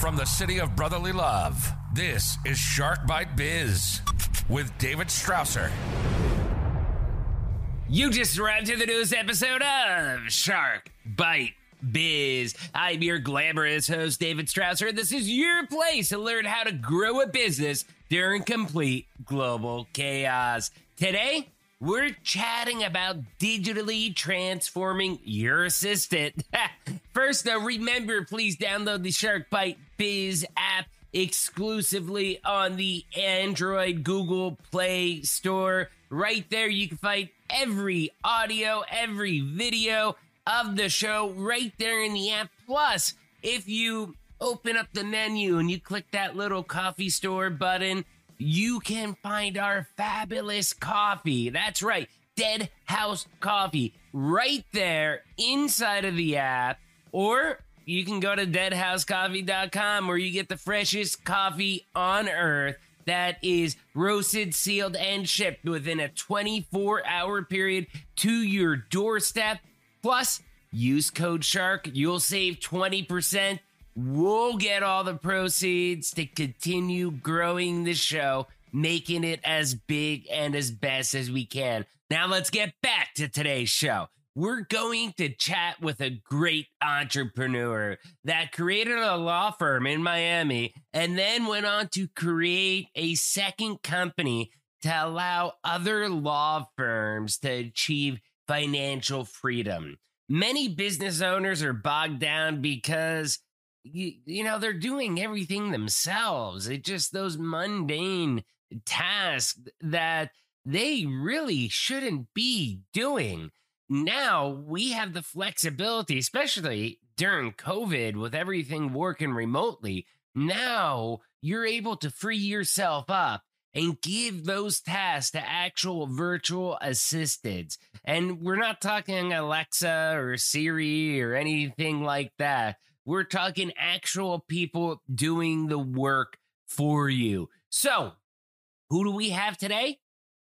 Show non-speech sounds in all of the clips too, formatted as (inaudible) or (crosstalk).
From the city of brotherly love, this is Shark Bite Biz with David Strausser. You just arrived to the newest episode of Shark Bite Biz. I'm your glamorous host, David Strausser. And this is your place to learn how to grow a business during complete global chaos. Today, we're chatting about digitally transforming your assistant. (laughs) First, though, remember, please download the SharkBite Biz app exclusively on the Android Google Play Store. Right there, you can find every audio, every video of the show right there in the app. Plus, if you open up the menu and you click that little coffee store button, you can find our fabulous coffee. That's right, Dead House Coffee, right there inside of the app. Or you can go to deadhousecoffee.com where you get the freshest coffee on earth that is roasted, sealed, and shipped within a 24 hour period to your doorstep. Plus, use code SHARK. You'll save 20% We'll get all the proceeds to continue growing the show, making it as big and as best as we can. Now, let's get back to today's show. We're going to chat with a great entrepreneur that created a law firm in Miami and then went on to create a second company to allow other law firms to achieve financial freedom. Many business owners are bogged down because you, you know they're doing everything themselves it just those mundane tasks that they really shouldn't be doing now we have the flexibility especially during covid with everything working remotely now you're able to free yourself up and give those tasks to actual virtual assistants. And we're not talking Alexa or Siri or anything like that. We're talking actual people doing the work for you. So, who do we have today?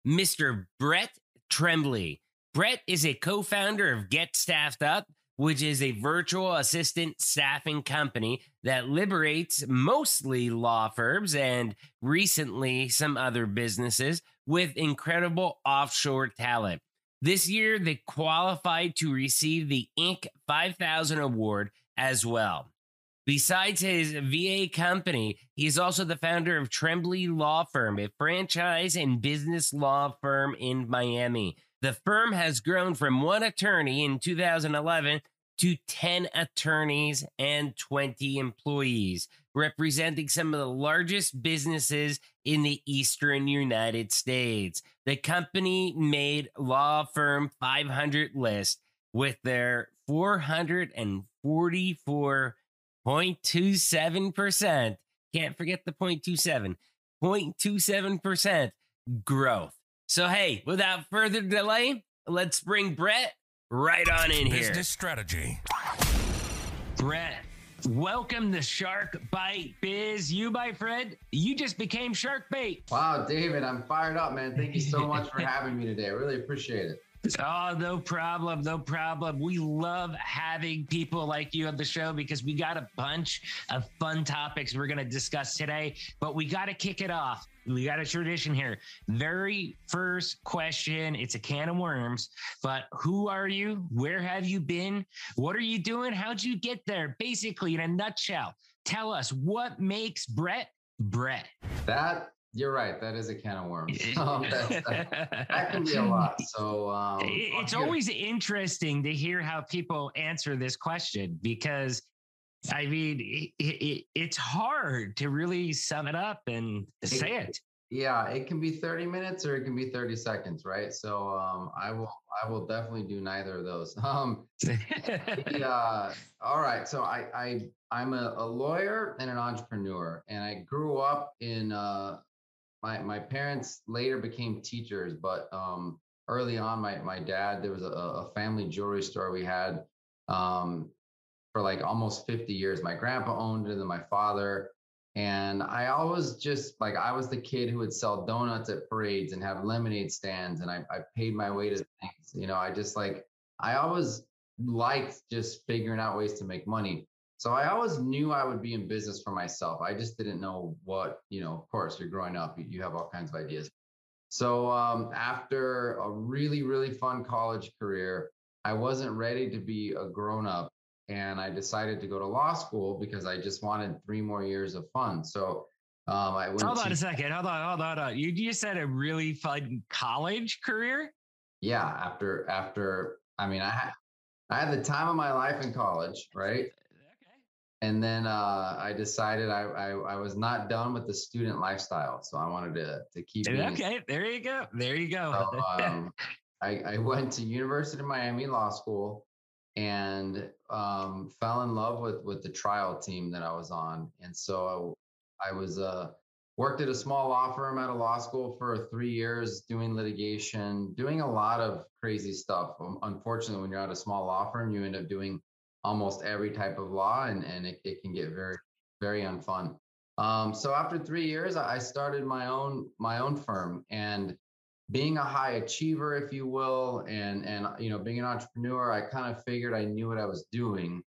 Mr. Brett Trembly. Brett is a co founder of Get Staffed Up, which is a virtual assistant staffing company that liberates mostly law firms and recently some other businesses with incredible offshore talent. This year, they qualified to receive the Inc. 5000 award as well. Besides his VA company, he is also the founder of Trembly Law Firm, a franchise and business law firm in Miami. The firm has grown from one attorney in 2011 to 10 attorneys and 20 employees, representing some of the largest businesses in the eastern United States. The company made Law Firm 500 list with their 444.27%. Can't forget the 0.27. 0.27% growth. So, hey, without further delay, let's bring Brett right on in Business here. Business strategy. Brett, welcome to Shark Bite Biz. You, my friend, you just became Shark Bait. Wow, David, I'm fired up, man. Thank you so much for (laughs) having me today. I really appreciate it. Oh, no problem. No problem. We love having people like you on the show because we got a bunch of fun topics we're going to discuss today, but we got to kick it off. We got a tradition here. Very first question. It's a can of worms, but who are you? Where have you been? What are you doing? How'd you get there? Basically, in a nutshell, tell us what makes Brett Brett. That you're right. That is a can of worms. (laughs) Um, that, that, can be a (laughs) lot. So um, it's always interesting to hear how people answer this question because I mean, it, it, it's hard to really sum it up and say it. Yeah, it can be 30 minutes or it can be 30 seconds, right? So um, I will I will definitely do neither of those. (laughs) Um, yeah. All right. So I, I I'm a, a, lawyer and an entrepreneur, and I grew up in uh, my my parents later became teachers, but um, early on, my my dad there was a, a family jewelry store we had um, for like almost 50 years. My grandpa owned it, and my father. And I always just like I was the kid who would sell donuts at parades and have lemonade stands, and I, I paid my way to things. You know, I just like I always liked just figuring out ways to make money. So I always knew I would be in business for myself. I just didn't know what, you know, of course, you're growing up, you, you have all kinds of ideas. So um, after a really, really fun college career, I wasn't ready to be a grown up. And I decided to go to law school because I just wanted three more years of fun. So um, I went. Hold to, on a second. Hold on. Hold on. Hold on. You just said a really fun college career. Yeah. After, after, I mean, I had, I had the time of my life in college, right? And then uh, I decided I, I, I was not done with the student lifestyle, so I wanted to to keep. It. Okay, there you go. There you go. So, (laughs) um, I, I went to University of Miami Law School and um, fell in love with with the trial team that I was on, and so I, I was uh, worked at a small law firm at a law school for three years doing litigation, doing a lot of crazy stuff. Um, unfortunately, when you're at a small law firm, you end up doing almost every type of law and, and it, it can get very, very unfun. Um, so after three years, I started my own, my own firm and being a high achiever, if you will, and, and, you know, being an entrepreneur, I kind of figured I knew what I was doing.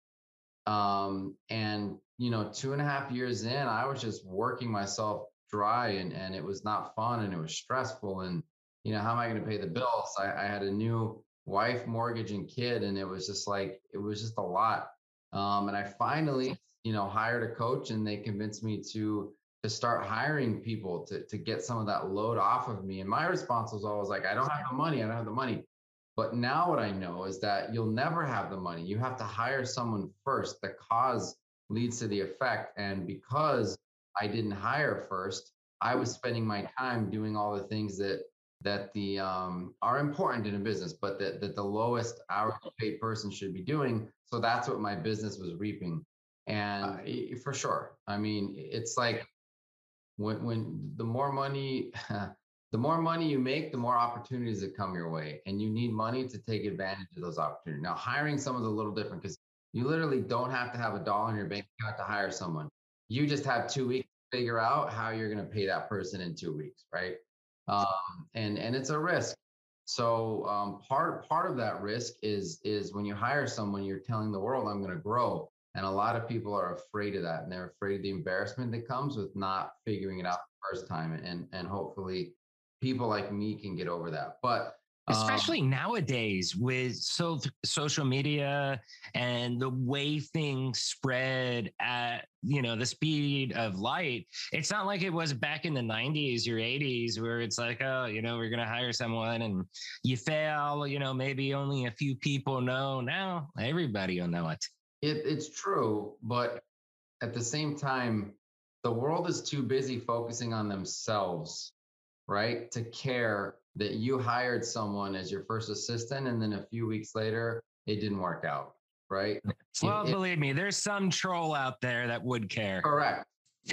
Um, and, you know, two and a half years in, I was just working myself dry and, and it was not fun and it was stressful. And, you know, how am I going to pay the bills? I, I had a new wife, mortgage, and kid, and it was just like it was just a lot. Um, and I finally, you know, hired a coach, and they convinced me to to start hiring people to to get some of that load off of me. And my response was always like, I don't have the money. I don't have the money. But now what I know is that you'll never have the money. You have to hire someone first. The cause leads to the effect. And because I didn't hire first, I was spending my time doing all the things that that the um, are important in a business, but that, that the lowest hourly paid person should be doing. So that's what my business was reaping. And uh, for sure, I mean, it's like when when the more money, (laughs) the more money you make, the more opportunities that come your way, and you need money to take advantage of those opportunities. Now, hiring someone's a little different because you literally don't have to have a dollar in your bank account to hire someone. You just have two weeks to figure out how you're going to pay that person in two weeks, right? Um, and and it's a risk. So um, part part of that risk is is when you hire someone, you're telling the world, "I'm going to grow," and a lot of people are afraid of that, and they're afraid of the embarrassment that comes with not figuring it out the first time. And and hopefully, people like me can get over that. But especially um, nowadays with so social media and the way things spread at you know the speed of light it's not like it was back in the 90s or 80s where it's like oh you know we're going to hire someone and you fail you know maybe only a few people know. Now everybody will know it, it it's true but at the same time the world is too busy focusing on themselves right to care that you hired someone as your first assistant and then a few weeks later it didn't work out right? Well it, believe me there's some troll out there that would care. Correct.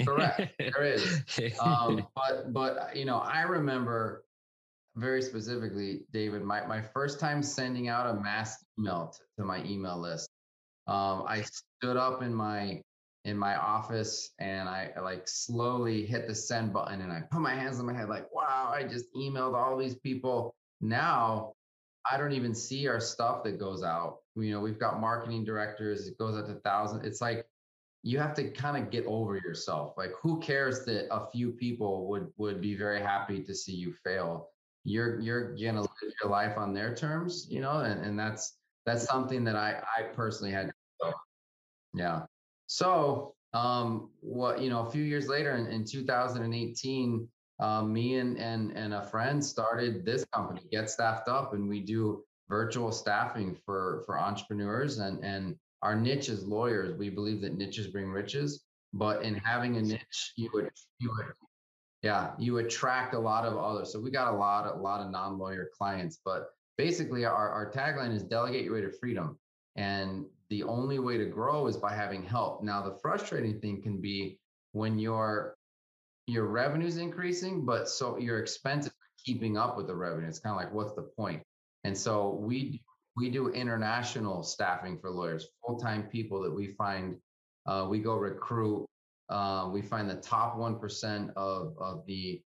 Correct. (laughs) There is. (laughs) Um, but but you know i remember very specifically david my, my first time sending out a mass email to, to my email list um, i stood up in my in my office and I like slowly hit the send button and I put my hands on my head like, wow, I just emailed all these people. Now I don't even see our stuff that goes out. You know, we've got marketing directors, it goes out to thousands. It's like you have to kind of get over yourself. Like who cares that a few people would would be very happy to see you fail? You're you're gonna live your life on their terms, you know, and, and that's that's something that I I personally had yeah. So, um, what you know, a few years later in, in 2018, um, me and and and a friend started this company, Get Staffed Up, and we do virtual staffing for for entrepreneurs and and our niche is lawyers. We believe that niches bring riches, but in having a niche, you would you would yeah you attract a lot of others. So we got a lot a lot of non lawyer clients, but basically our our tagline is delegate your way to freedom. And the only way to grow is by having help. Now, the frustrating thing can be when your your revenue's increasing, but so your expenses are keeping up with the revenue. It's kind of like, what's the point? And so we we do international staffing for lawyers, full time people that we find. Uh, we go recruit. Uh, we find the top one percent of of the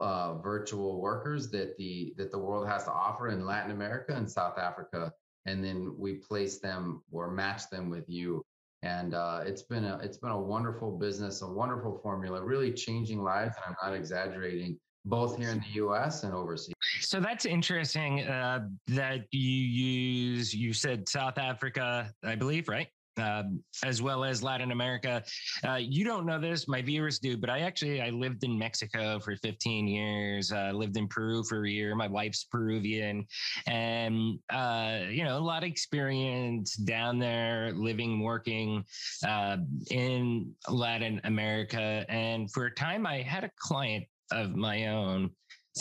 uh, virtual workers that the that the world has to offer in Latin America and South Africa and then we place them or match them with you and uh, it's been a it's been a wonderful business, a wonderful formula, really changing lives. And I'm not exaggerating, both here in the U.S. and overseas. So that's interesting uh, that you use. You said South Africa, I believe, right? Um, as well as Latin America. Uh, you don't know this, my viewers do, but I actually I lived in Mexico for 15 years. Uh, lived in Peru for a year. My wife's Peruvian, and uh, you know a lot of experience down there, living, working uh, in Latin America. And for a time, I had a client of my own,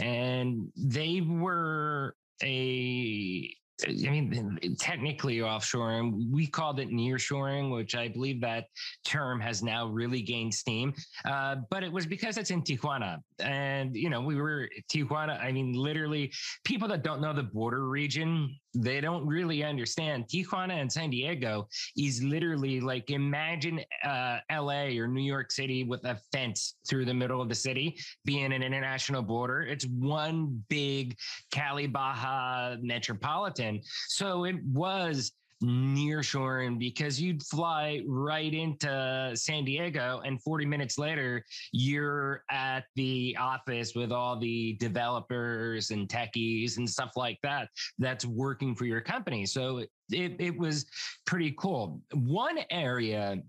and they were a I mean, technically offshoring. We called it nearshoring, which I believe that term has now really gained steam. Uh, but it was because it's in Tijuana. And, you know, we were Tijuana. I mean, literally, people that don't know the border region, they don't really understand. Tijuana and San Diego is literally like imagine uh, LA or New York City with a fence through the middle of the city being an international border. It's one big Cali Baja metropolitan. So it was nearshoring because you'd fly right into San Diego and 40 minutes later you're at the office with all the developers and techies and stuff like that that's working for your company. So it, it was pretty cool. One area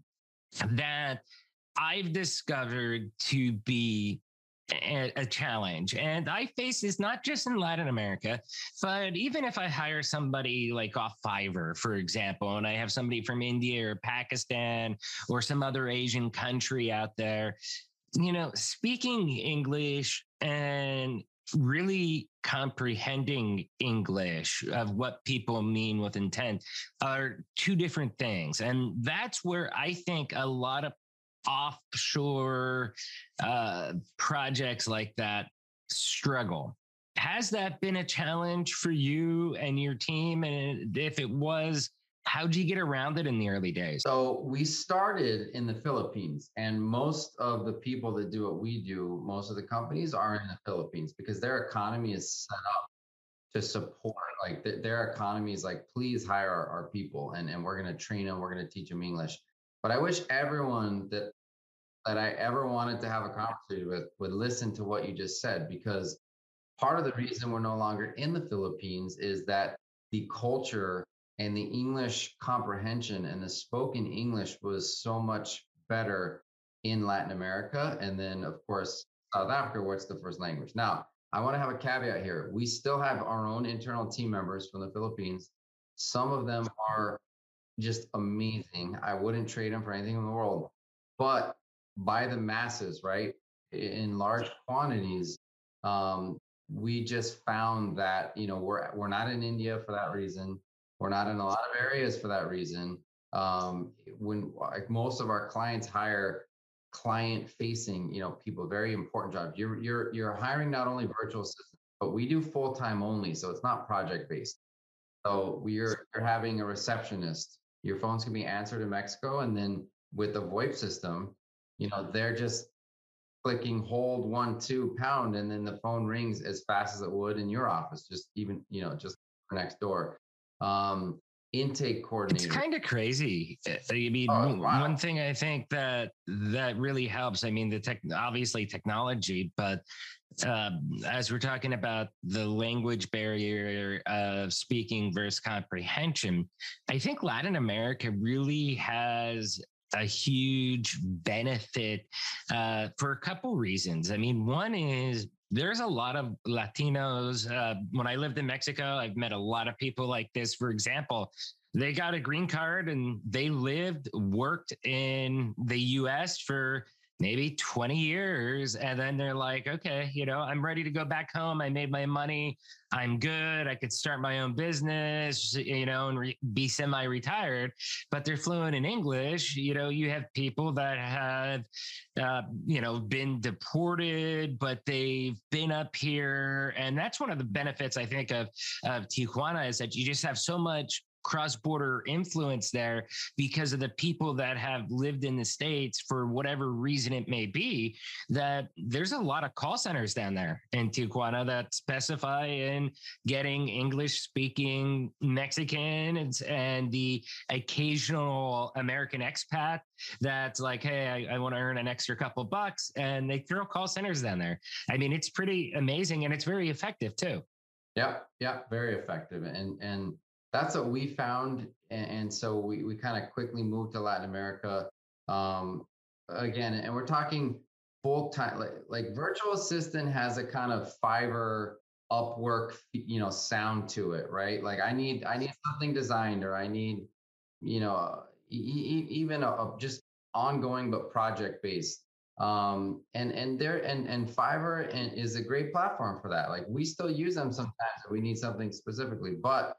that I've discovered to be a, challenge. And I face this not just in Latin America, but even if I hire somebody like off Fiverr, for example, and I have somebody from India or Pakistan or some other Asian country out there, you know, speaking English and really comprehending English of what people mean with intent are two different things. And that's where I think a lot of offshore uh, projects like that struggle. Has that been a challenge for you and your team? And if it was, how'd you get around it in the early days? So we started in the Philippines, and most of the people that do what we do, most of the companies are in the Philippines because their economy is set up to support like th- their economy is like please hire our, our people and, and we're going to train them we're going to teach them english but I wish everyone that that I ever wanted to have a conversation with would listen to what you just said because part of the reason we're no longer in the Philippines is that the culture and the English comprehension and the spoken English was so much better in Latin America. And then, of course, South Africa, where it's the first language. Now, I want to have a caveat here. We still have our own internal team members from the Philippines. Some of them are just amazing. I wouldn't trade them for anything in the world. But by the masses, right? In large quantities. Um, we just found that, you know, we're we're not in India for that reason. We're not in a lot of areas for that reason. Um, when like most of our clients hire client facing, you know, people, very important jobs. You're you're you're hiring not only virtual assistants, but we do full time only, so it's not project based. So we're you're having a receptionist. Your phones can be answered in Mexico, and then with the VoIP system, you know, they're just clicking hold one, two pound, and then the phone rings as fast as it would in your office, just even, you know, just next door. Um, intake coordinator. It's kind of crazy. Eh, I mean, oh, wow. one thing I think that that really helps. I mean, the tech, obviously technology, but uh, as we're talking about the language barrier of speaking versus comprehension, I think Latin America really has a huge benefit uh, for a couple reasons. I mean, one is there's a lot of Latinos. Uh, when I lived in Mexico, I've met a lot of people like this. For example, they got a green card and they lived, worked in the US for maybe 20 years and then they're like okay you know i'm ready to go back home. I made my money. I'm good. I could start my own business you know and re- be semi-retired. But they're fluent in english. You know you have people that have uh, you know been deported but they've been up here. And that's one of the benefits i think of of tijuana is that you just have so much cross border influence there because of the people that have lived in the States for whatever reason it may be. That there's a lot of call centers down there in Tijuana that specify in getting English speaking Mexicans and the occasional American expat that's like, hey, I, I want to earn an extra couple bucks. And they throw call centers down there. I mean, it's pretty amazing and it's very effective too. Yeah, yeah, very effective. And and that's what we found. And, and so we, we kind of quickly moved to Latin America. Um, again, and we're talking full time, like, like virtual assistant has a kind of Fiverr Upwork, you know, sound to it, right? Like I need, I need something designed or I need, you know, e- even a, a just ongoing, but project based. Um, and, and there, and, and Fiverr is a great platform for that. Like we still use them sometimes we need something specifically, but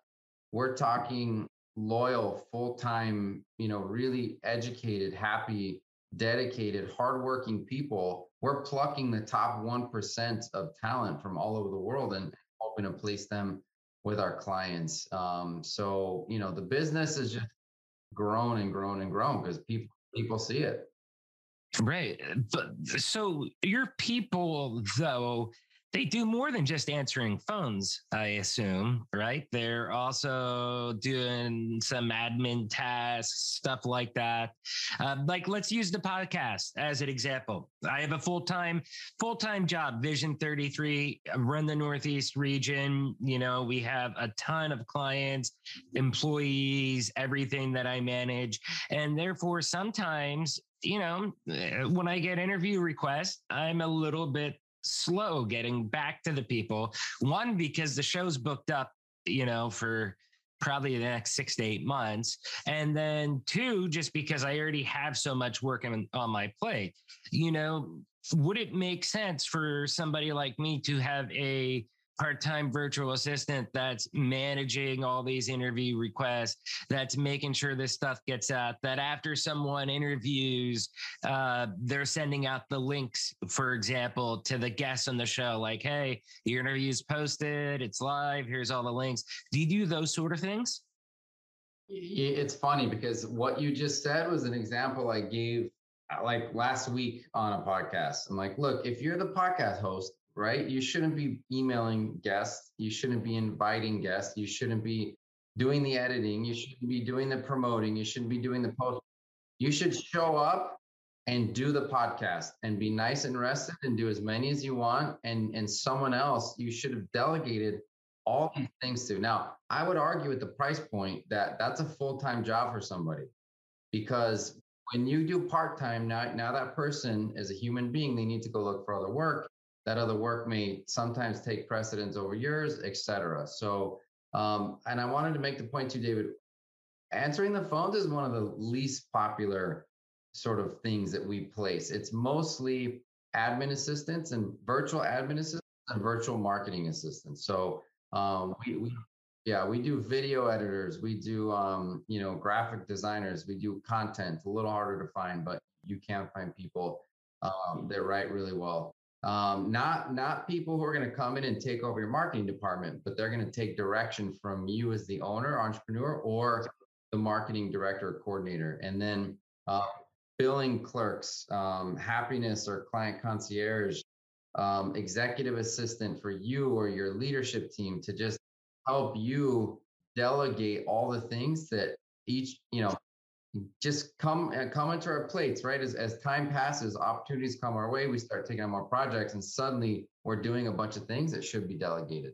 we're talking loyal, full time, you know, really educated, happy, dedicated, hardworking people. We're plucking the top 1% of talent from all over the world and hoping to place them with our clients. Um, so, you know, the business is just grown and grown and grown because people people see it. Right. But so your people though they do more than just answering phones, I assume, right? They're also doing some admin tasks, stuff like that. Uh, like, let's use the podcast as an example. I have a full time, full time job, Vision 33, run the Northeast region. You know, we have a ton of clients, employees, everything that I manage. And therefore, sometimes you know, eh, when I get interview requests, I'm a little bit slow getting back to the people. One, because the show's booked up, you know, for probably the next six to eight months. And then two, just because I already have so much work on, on my plate, you know, would it make sense for somebody like me to have a part-time virtual assistant that's managing all these interview requests that's making sure this stuff gets out that after someone interviews uh, they're sending out the links for example to the guests on the show like hey your interview's posted it's live here's all the links. Do you do those sort of things? It's funny because what you just said was an example i gave uh, like last week on a podcast. I'm like look if you're the podcast host right? You shouldn't be emailing guests. You shouldn't be inviting guests. You shouldn't be doing the editing. You shouldn't be doing the promoting. You shouldn't be doing the post. You should show up and do the podcast and be nice and rested and do as many as you want. And, and someone else you should have delegated all these things to. Now, I would argue at the price point that that's a full time job for somebody because when you do part time, now, now that person is a human being, they need to go look for other work that other work may sometimes take precedence over yours, etc. So, um, and I wanted to make the point to David, answering the phones is one of the least popular sort of things that we place. It's mostly admin assistants and virtual admin assistants and virtual marketing assistants. So, um, we, we yeah, we do video editors, we do um, you know graphic designers, we do content. A little harder to find, but you can find people um, that write really well um, not not people who are going to come in and take over your marketing department, but they're going to take direction from you as the owner, entrepreneur, or the marketing director or coordinator, and then uh, billing clerks, um, happiness or client concierge, um, executive assistant for you or your leadership team to just help you delegate all the things that each you know just come and uh, come into our plates, right? As, as time passes, opportunities come our way, we start taking on more projects, and suddenly we're doing a bunch of things that should be delegated.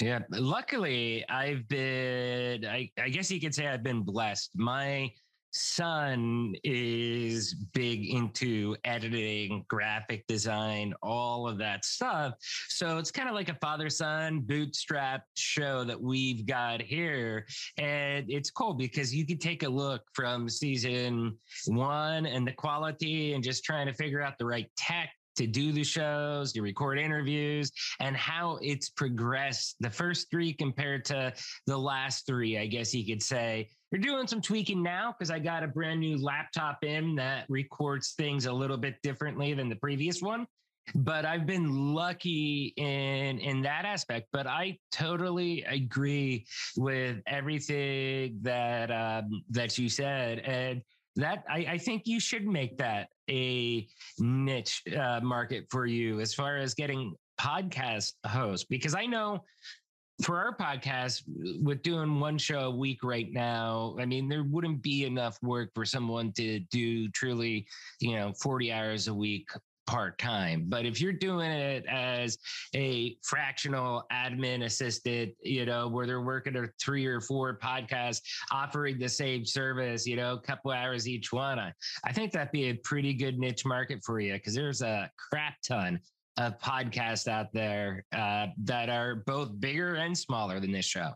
Yeah, luckily I've been, I, I guess you could say I've been blessed. My son is big into editing, graphic design, all of that stuff. So it's kind of like a father son bootstrap show that we've got here. And it's cool because you can take a look from season one and the quality and just trying to figure out the right tech to do the shows, to record interviews, and how it's progressed the first three compared to the last three, I guess you could say. We're doing some tweaking now because I got a brand new laptop in that records things a little bit differently than the previous one. But I've been lucky in in that aspect. But I totally agree with everything that um, that you said, and that I, I think you should make that a niche uh, market for you as far as getting podcast hosts, because I know for our podcast, with doing one show a week right now, I mean, there wouldn't be enough work for someone to do truly, you know, 40 hours a week part time. But if you're doing it as a fractional admin assistant, you know, where they're working a three or four podcasts offering the same service, you know, a couple hours each one, I think that'd be a pretty good niche market for you because there's a crap ton of podcasts out there uh, that are both bigger and smaller than this show.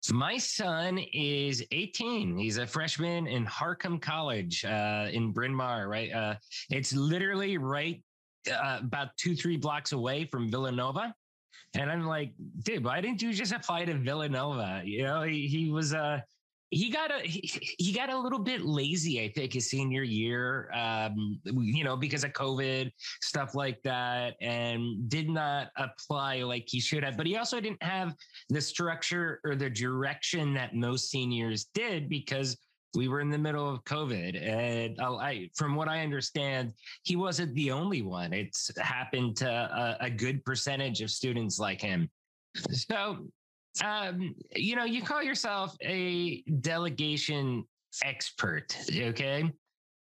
So my son is 18. He's a freshman in Harcum College uh, in Bryn Mawr, right? Uh, it's literally right uh, about two, three blocks away from Villanova. And I'm like, dude, why didn't you just apply to Villanova? You know, he, he was uh, he got a he, got a little bit lazy i think his senior year um, you know because of covid stuff like that and did not apply like he should have but he also didn't have the structure or the direction that most seniors did because we were in the middle of covid and I, from what i understand he wasn't the only one. It's happened to a, a good percentage of students like him. So um, you know, you call yourself a delegation expert, okay?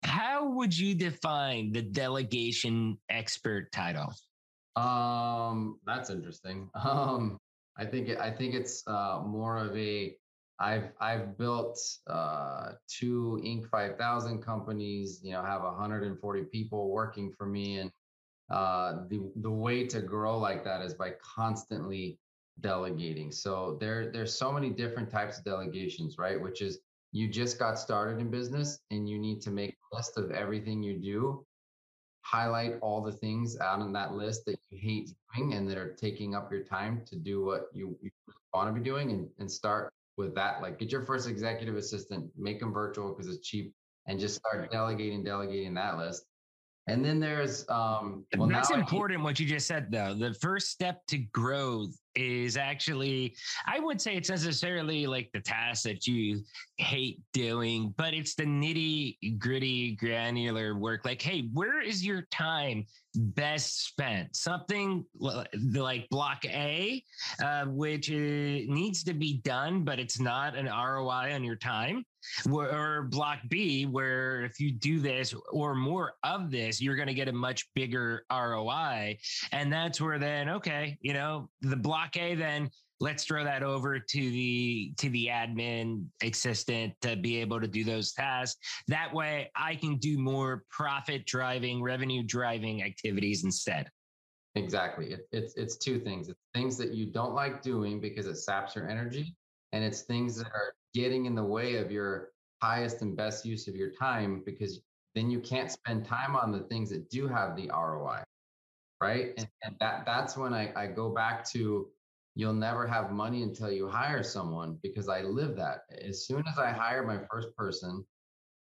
How would you define the delegation expert title? Um, that's interesting. (laughs) Um, I think I think it's uh, more of a I've I've built uh, two Inc. 5000 companies. You know, have 140 people working for me, and uh, the the way to grow like that is by constantly delegating. So there there's so many different types of delegations, right? Which is you just got started in business and you need to make a list of everything you do, highlight all the things out on that list that you hate doing and that are taking up your time to do what you, you want to be doing and, and start with that. Like get your first executive assistant, make them virtual because it's cheap and just start delegating, delegating that list. And then there's um well, that's important what you just said though. The first step to growth is actually I would say it's necessarily like the task that you hate doing, but it's the nitty gritty granular work. Like, hey, where is your time best spent? Something like block A, uh, which needs to be done, but it's not an ROI on your time or block B, where if you do this or more of this, you're going to get a much bigger ROI. And that's where then, okay, you know, the block A, then let's throw that over to the to the admin assistant to be able to do those tasks. That way i can do more profit driving revenue driving activities instead. Exactly. It, it's it's two things. It's things that you don't like doing because it saps your energy and it's things that are getting in the way of your highest and best use of your time because then you can't spend time on the things that do have the ROI. Right. And, and that that's when I, I go back to you'll never have money until you hire someone because I live that. As soon as I hired my first person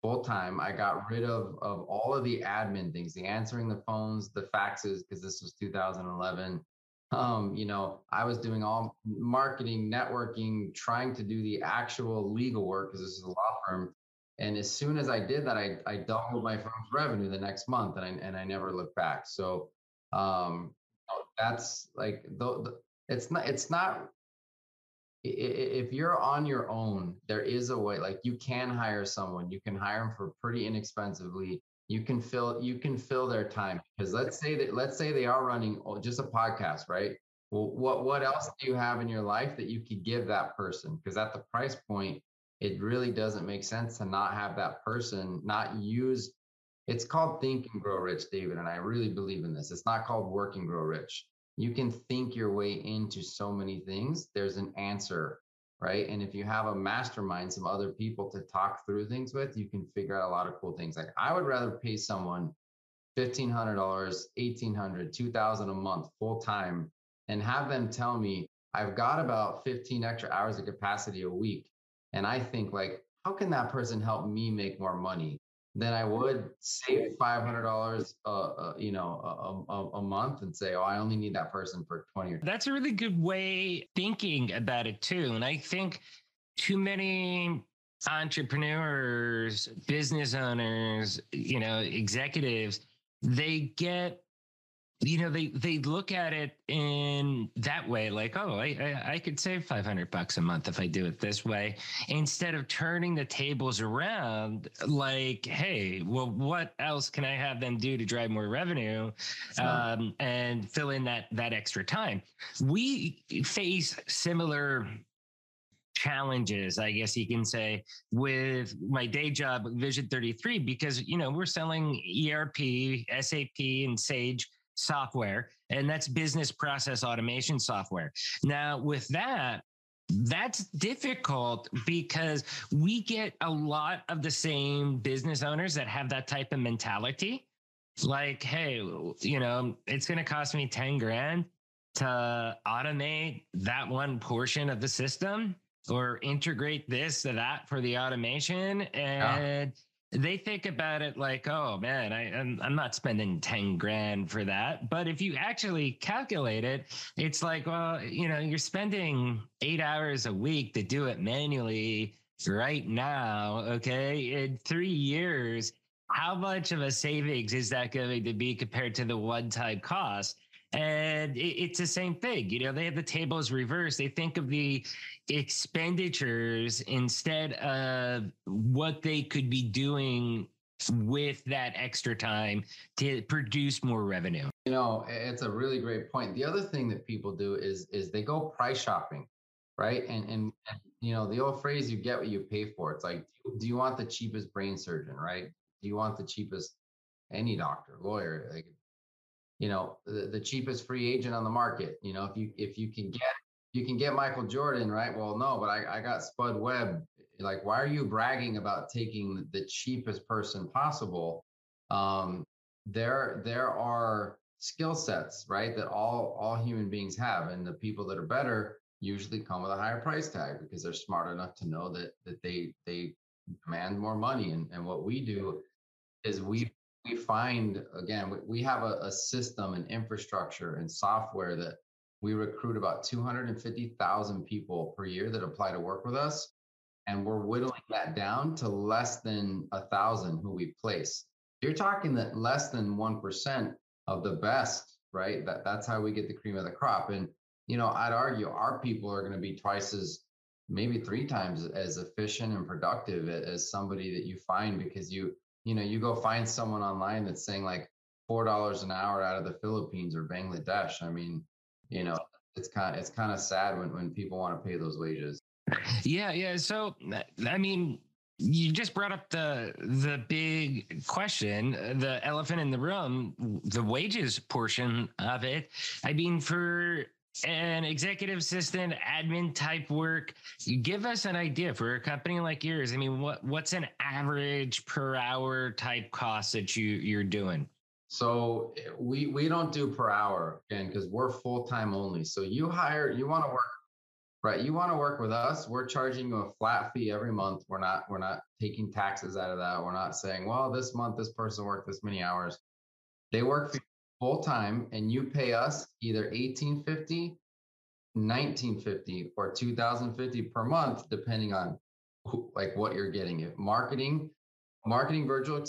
full time, I got rid of of all of the admin things, the answering the phones, the faxes, because this was 2011, um, you know, I was doing all marketing, networking, trying to do the actual legal work because this is a law firm. And as soon as I did that, I, I doubled my firm's revenue the next month, and I and I never looked back. So um, that's like the, it's not it's not if you're on your own, there is a way. Like you can hire someone, you can hire them for pretty inexpensively you can fill you can fill their time because let's say that let's say they are running just a podcast right well what what else do you have in your life that you could give that person because at the price point it really doesn't make sense to not have that person not use it's called think and grow rich david and i really believe in this it's not called work and grow rich you can think your way into so many things there's an answer right? And if you have a mastermind, some other people to talk through things with, you can figure out a lot of cool things. Like I would rather pay someone $1,500, $1,800, $2,000 a month full time and have them tell me, I've got about 15 extra hours of capacity a week. And I think like, how can that person help me make more money then I would save five hundred dollars, uh, uh, you know, a, a, a, month, and say, "Oh, I only need that person for twenty or." That's a really good way thinking about it too, and I think too many entrepreneurs, business owners, you know, executives, they get you know they they look at it in that way like oh I, I, I could save 500 bucks a month if i do it this way instead of turning the tables around like hey well what else can i have them do to drive more revenue um, and fill in that that extra time? We face similar challenges, I guess you can say, with my day job, Vision 33, because, you know, we're selling ERP, SAP, and Sage software, and that's business process automation software. Now, with that, that's difficult because we get a lot of the same business owners that have that type of mentality. Like, hey, you know, it's going to cost me 10 grand to automate that one portion of the system or integrate this or that for the automation. And yeah. They think about it like, oh man, I, I'm, I'm not spending 10 grand for that. But if you actually calculate it, it's like, well, you know, you're spending eight hours a week to do it manually right now. Okay. In three years, how much of a savings is that going to be compared to the one time cost? And it's the same thing. You know, they have the tables reversed. They think of the expenditures instead of what they could be doing with that extra time to produce more revenue. You know, it's a really great point. The other thing that people do is is they go price shopping, right? And and, and you know, the old phrase you get what you pay for. It's like do you want the cheapest brain surgeon, right? Do you want the cheapest any doctor, lawyer, like you know the, the cheapest free agent on the market you know if you if you can get you can get michael jordan right? Well no but i, I got spud webb. Like why are you bragging about taking the cheapest person possible? Um there there are skill sets right that all all human beings have and the people that are better usually come with a higher price tag because they're smart enough to know that that they they demand more money. And, and what we do is we we find again we, we have a, a system and infrastructure and software that we recruit about 250,000 people per year that apply to work with us. And we're whittling that down to less than a thousand who we place. You're talking that less than 1% of the best right? That that's how we get the cream of the crop. And you know i'd argue our people are going to be twice as maybe three times as efficient and productive as somebody that you find because you you know, you go find someone online that's saying like four dollars an hour out of the Philippines or Bangladesh. I mean, you know, it's kind of it's kind of sad when when people want to pay those wages. Yeah, yeah. So I mean, you just brought up the the big question, the elephant in the room, the wages portion of it. I mean, for an executive assistant, admin type work. You give us an idea for a company like yours. I mean, what what's an average per hour type cost that you you're doing? So we we don't do per hour again because we're full time only. So you hire you want to work right. You want to work with us. We're charging you a flat fee every month. We're not we're not taking taxes out of that. We're not saying well this month this person worked this many hours. They work for full time and you pay us either 1850 1950 or 2050 per month depending on who, like what you're getting it. Marketing marketing virtual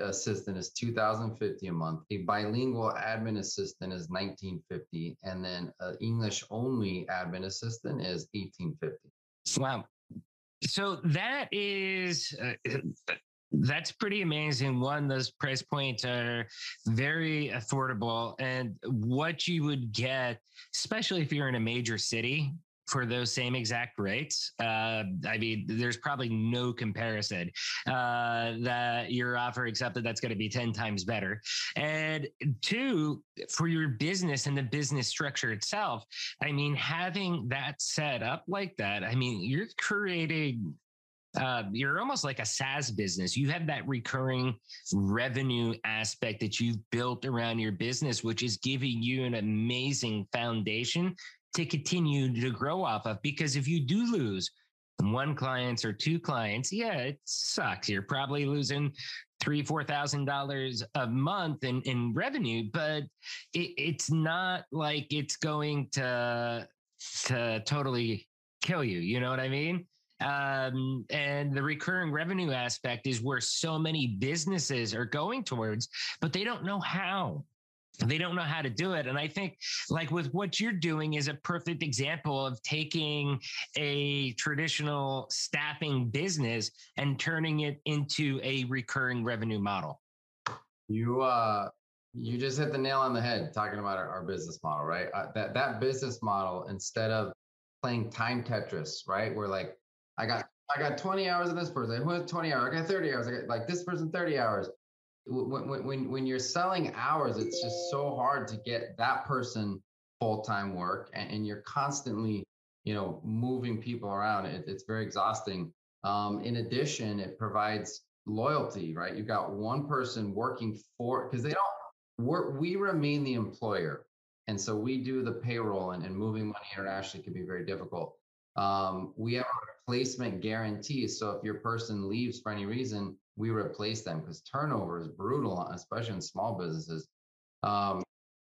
assistant is 2050 a month. A bilingual admin assistant is 1950 and then an english only admin assistant is 1850 wow. So that is uh, that's pretty amazing. One, those price points are very affordable. And what you would get, especially if you're in a major city, for those same exact rates. Uh, I mean, there's probably no comparison uh, that your offer accepted that's going to be 10 times better. And two, for your business and the business structure itself, I mean, having that set up like that, I mean, you're creating uh, you're almost like a SaaS business. You have that recurring revenue aspect that you've built around your business, which is giving you an amazing foundation to continue to grow off of. Because if you do lose one clients or two clients, yeah, it sucks. You're probably losing three, four thousand dollars a month in, in revenue, but it, it's not like it's going to to totally kill you. You know what I mean? Um, and the recurring revenue aspect is where so many businesses are going towards, but they don't know how. They don't know how to do it. And i think like with what you're doing is a perfect example of taking a traditional staffing business and turning it into a recurring revenue model. You uh you just hit the nail on the head talking about our, our business model right? Uh, that that business model instead of playing time tetris right? Where like i got i got 20 hours of this person who has 20 hours i got 30 hours i got like this person 30 hours when, when, when you're selling hours, it's just so hard to get that person full-time work and, and you're constantly, you know, moving people around. It, it's very exhausting. Um, in addition, it provides loyalty, right? You've got one person working for, because they don't work, we remain the employer. And so we do the payroll and, and moving money internationally can be very difficult. Um, we have replacement guarantee. So if your person leaves for any reason, we replace them because turnover is brutal, especially in small businesses. Um,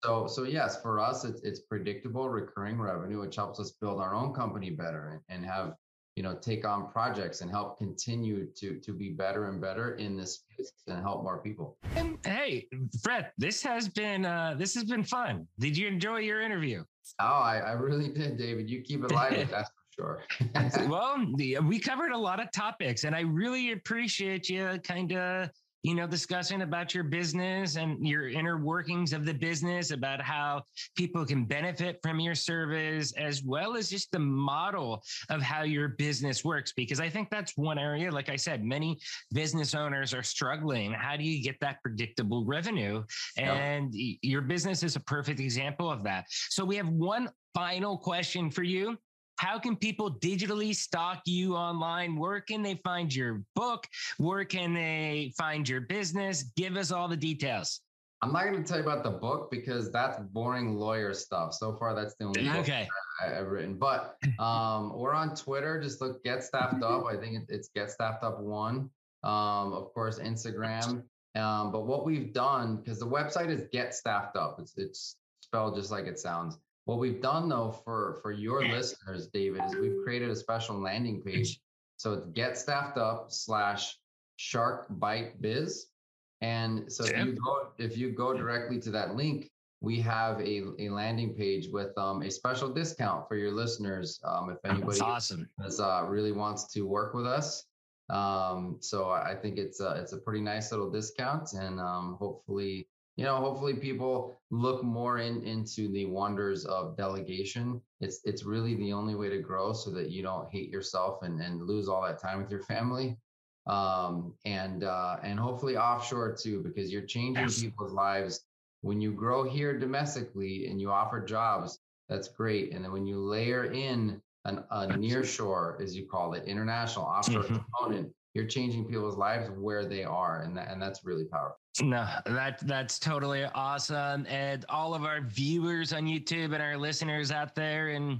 so, so yes, for us, it's, it's predictable, recurring revenue, which helps us build our own company better and, and have you know take on projects and help continue to to be better and better in this space and help more people. And hey, Brett, this has been uh, this has been fun. Did you enjoy your interview? Oh, I, I really (laughs) did, David. You keep it live. That's (laughs) Sure. (laughs) well, we covered a lot of topics, and I really appreciate you kind of you know, discussing about your business and your inner workings of the business, about how people can benefit from your service, as well as just the model of how your business works. Because I think that's one area, like I said, many business owners are struggling. How do you get that predictable revenue? And yeah. your business is a perfect example of that. So we have one final question for you. How can people digitally stalk you online? Where can they find your book? Where can they find your business? Give us all the details. I'm not going to tell you about the book because that's boring lawyer stuff. So far, that's the only okay. book I've written. But (laughs) um, we're on Twitter. Just look Get Staffed Up. I think it's Get Staffed Up One. Um, of course, Instagram. Um, but what we've done because the website is Get Staffed Up. It's it's spelled just like it sounds. What we've done though for for your listeners, David, is we've created a special landing page. So it's get staffed up slash shark bite biz. And so if you go if you go directly to that link, we have a, a landing page with um, a special discount for your listeners. Um, if anybody awesome. Has, uh, really wants to work with us. Um, so I think it's a, it's a pretty nice little discount and um, hopefully you know hopefully people look more in, into the wonders of delegation. It's it's really the only way to grow so that you don't hate yourself and, and lose all that time with your family. Um, and uh, and hopefully offshore too because you're changing yes. people's lives. When you grow here domestically and you offer jobs that's great. And then when you layer in an, a near shore as you call it international offshore mm-hmm. component you're changing people's lives where they are and that, and that's really powerful no that that's totally awesome and all of our viewers on youtube and our listeners out there and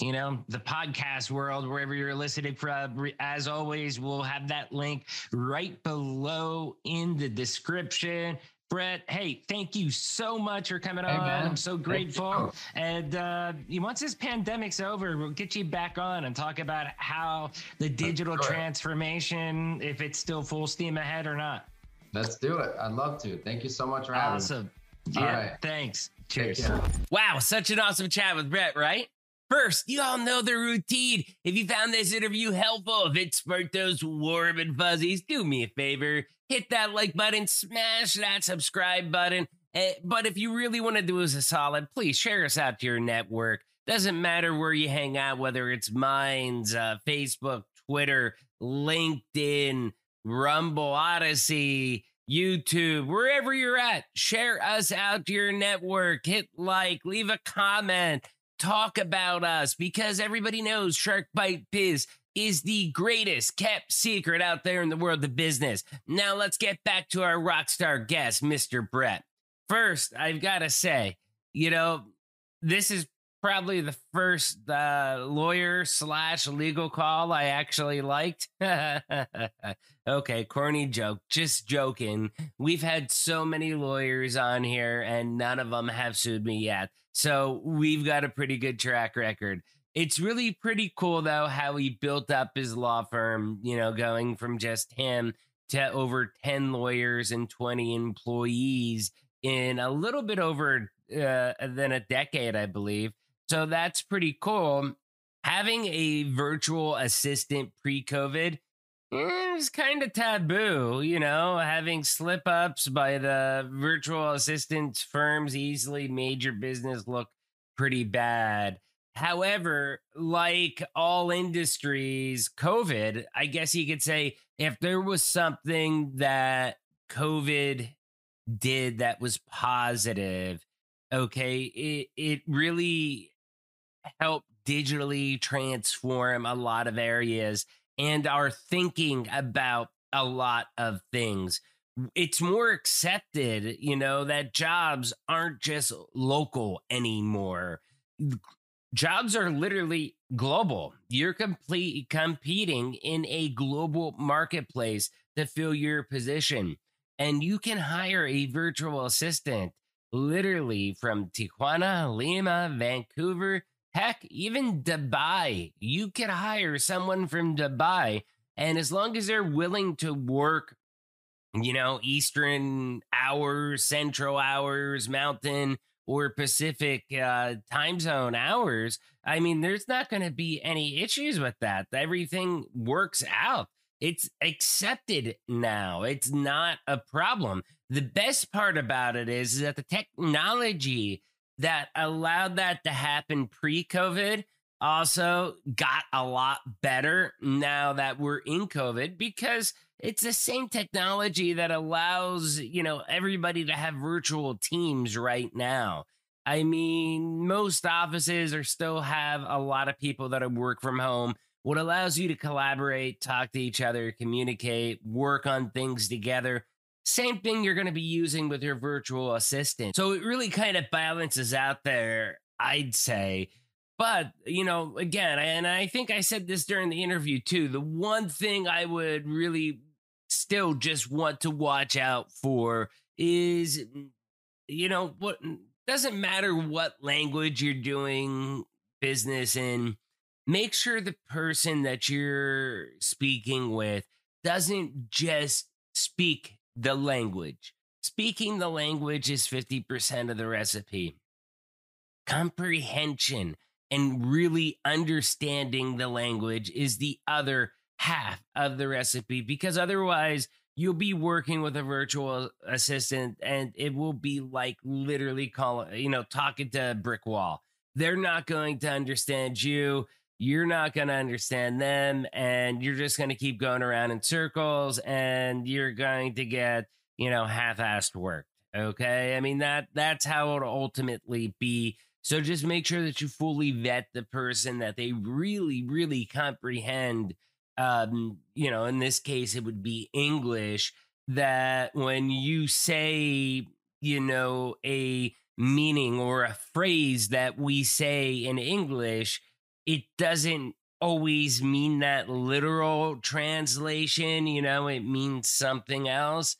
you know the podcast world wherever you're listening from as always we'll have that link right below in the description Brett, hey, thank you so much for coming hey, on. Man. I'm so grateful. And uh, once this pandemic's over, we'll get you back on and talk about how the digital transformation, if it's still full steam ahead or not. Let's do it. I'd love to. Thank you so much for having awesome. me. Awesome. Yeah, right. thanks. Cheers. Wow, such an awesome chat with Brett, right? First, you all know the routine. If you found this interview helpful, if it sparked those warm and fuzzies, do me a favor. Hit that like button, smash that subscribe button. Uh, but if you really want to do us a solid, please share us out to your network. Doesn't matter where you hang out, whether it's Minds, uh, Facebook, Twitter, LinkedIn, Rumble, Odysee, YouTube, wherever you're at. Share us out to your network. Hit like, leave a comment talk about us because everybody knows Shark Bite Biz is the greatest kept secret out there in the world of business. Now let's get back to our rock star guest, Mr. Brett. First, I've got to say, you know, this is probably the first uh, lawyer slash legal call I actually liked. (laughs) okay, corny joke. Just joking. We've had so many lawyers on here, and none of them have sued me yet. So we've got a pretty good track record. It's really pretty cool, though, how he built up his law firm, you know, going from just him to over 10 lawyers and 20 employees in a little bit over uh, than a decade, I believe. So that's pretty cool. Having a virtual assistant pre COVID is kind of taboo, you know, having slip ups by the virtual assistant firms easily made your business look pretty bad. However, like all industries, COVID, I guess you could say if there was something that COVID did that was positive, okay, it, it really helped digitally transform a lot of areas and are thinking about a lot of things. It's more accepted, you know, that jobs aren't just local anymore. Jobs are literally global. You're complete competing in a global marketplace to fill your position. And you can hire a virtual assistant literally from Tijuana, Lima, Vancouver, heck, even Dubai. You could hire someone from Dubai. And as long as they're willing to work, you know, Eastern hours, Central hours, Mountain or Pacific uh, time zone hours, I mean, there's not going to be any issues with that. Everything works out. It's accepted now. It's not a problem. The best part about it is, is that the technology that allowed that to happen pre COVID also got a lot better now that we're in COVID because it's the same technology that allows, you know, everybody to have virtual teams right now. I mean, most offices are still have a lot of people that work from home. What allows you to collaborate, talk to each other, communicate, work on things together same thing you're going to be using with your virtual assistant. So it really kind of balances out there, I'd say. But, you know, again, and I think I said this during the interview too. The one thing I would really still just want to watch out for is, you know, what doesn't matter what language you're doing business in, make sure the person that you're speaking with doesn't just speak the language. Speaking the language is 50% of the recipe. Comprehension and really understanding the language is the other half of the recipe because otherwise you'll be working with a virtual assistant and it will be like literally calling, you know, talking to a brick wall. They're not going to understand you you're not going to understand them and you're just going to keep going around in circles and you're going to get you know half-assed work okay? I mean that that's how it'll ultimately be. So just make sure that you fully vet the person that they really really comprehend um you know in this case it would be english that when you say you know a meaning or a phrase that we say in english it doesn't always mean that literal translation, you know, it means something else.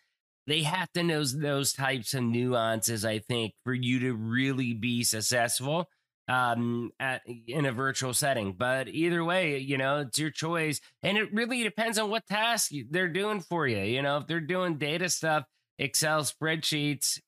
They have to know those types of nuances, I think, for you to really be successful um at in a virtual setting. But either way you know it's your choice. And it really depends on what task they're doing for you you know? If they're doing data stuff excel spreadsheets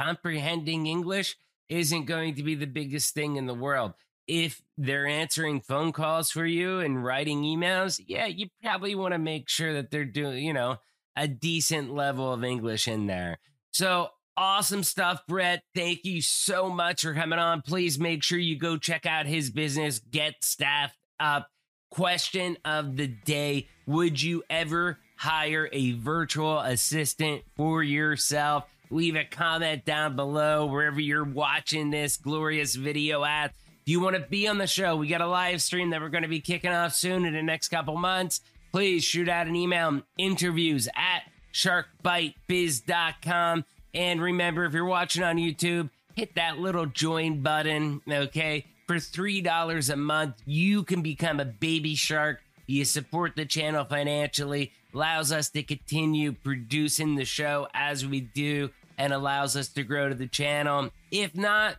comprehending english isn't going to be the biggest thing in the world if they're answering phone calls for you and writing emails, yeah, you probably want to make sure that they're doing, you know, a decent level of English in there. So awesome stuff, Brett. Thank you so much for coming on. Please make sure you go check out his business, Get Staffed Up. Question of the day Would you ever hire a virtual assistant for yourself? Leave a comment down below wherever you're watching this glorious video at. If you want to be on the show, we got a live stream that we're going to be kicking off soon in the next couple months. Please shoot out an email interviews at sharkbitebiz.com. And remember, if you're watching on YouTube, hit that little join button, okay? For $3 a month, you can become a baby shark. You support the channel financially, allows us to continue producing the show as we do, and allows us to grow to the channel. If not,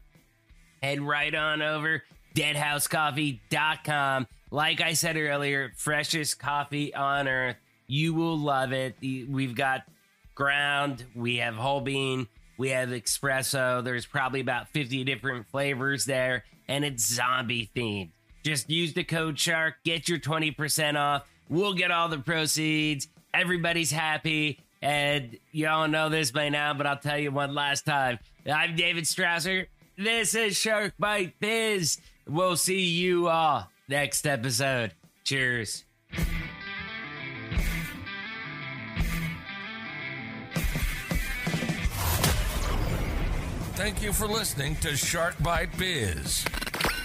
head right on over deadhousecoffee.com. Like I said earlier, freshest coffee on earth. You will love it. We've got ground, we have whole bean, we have espresso. There's probably about 50 different flavors there, and it's zombie themed. Just use the code SHARK, get your 20% off. We'll get all the proceeds. Everybody's happy. And you all know this by now, but I'll tell you one last time. I'm David Strausser. This is Shark Bite Biz. We'll see you all next episode. Cheers. Thank you for listening to Shark Bite Biz.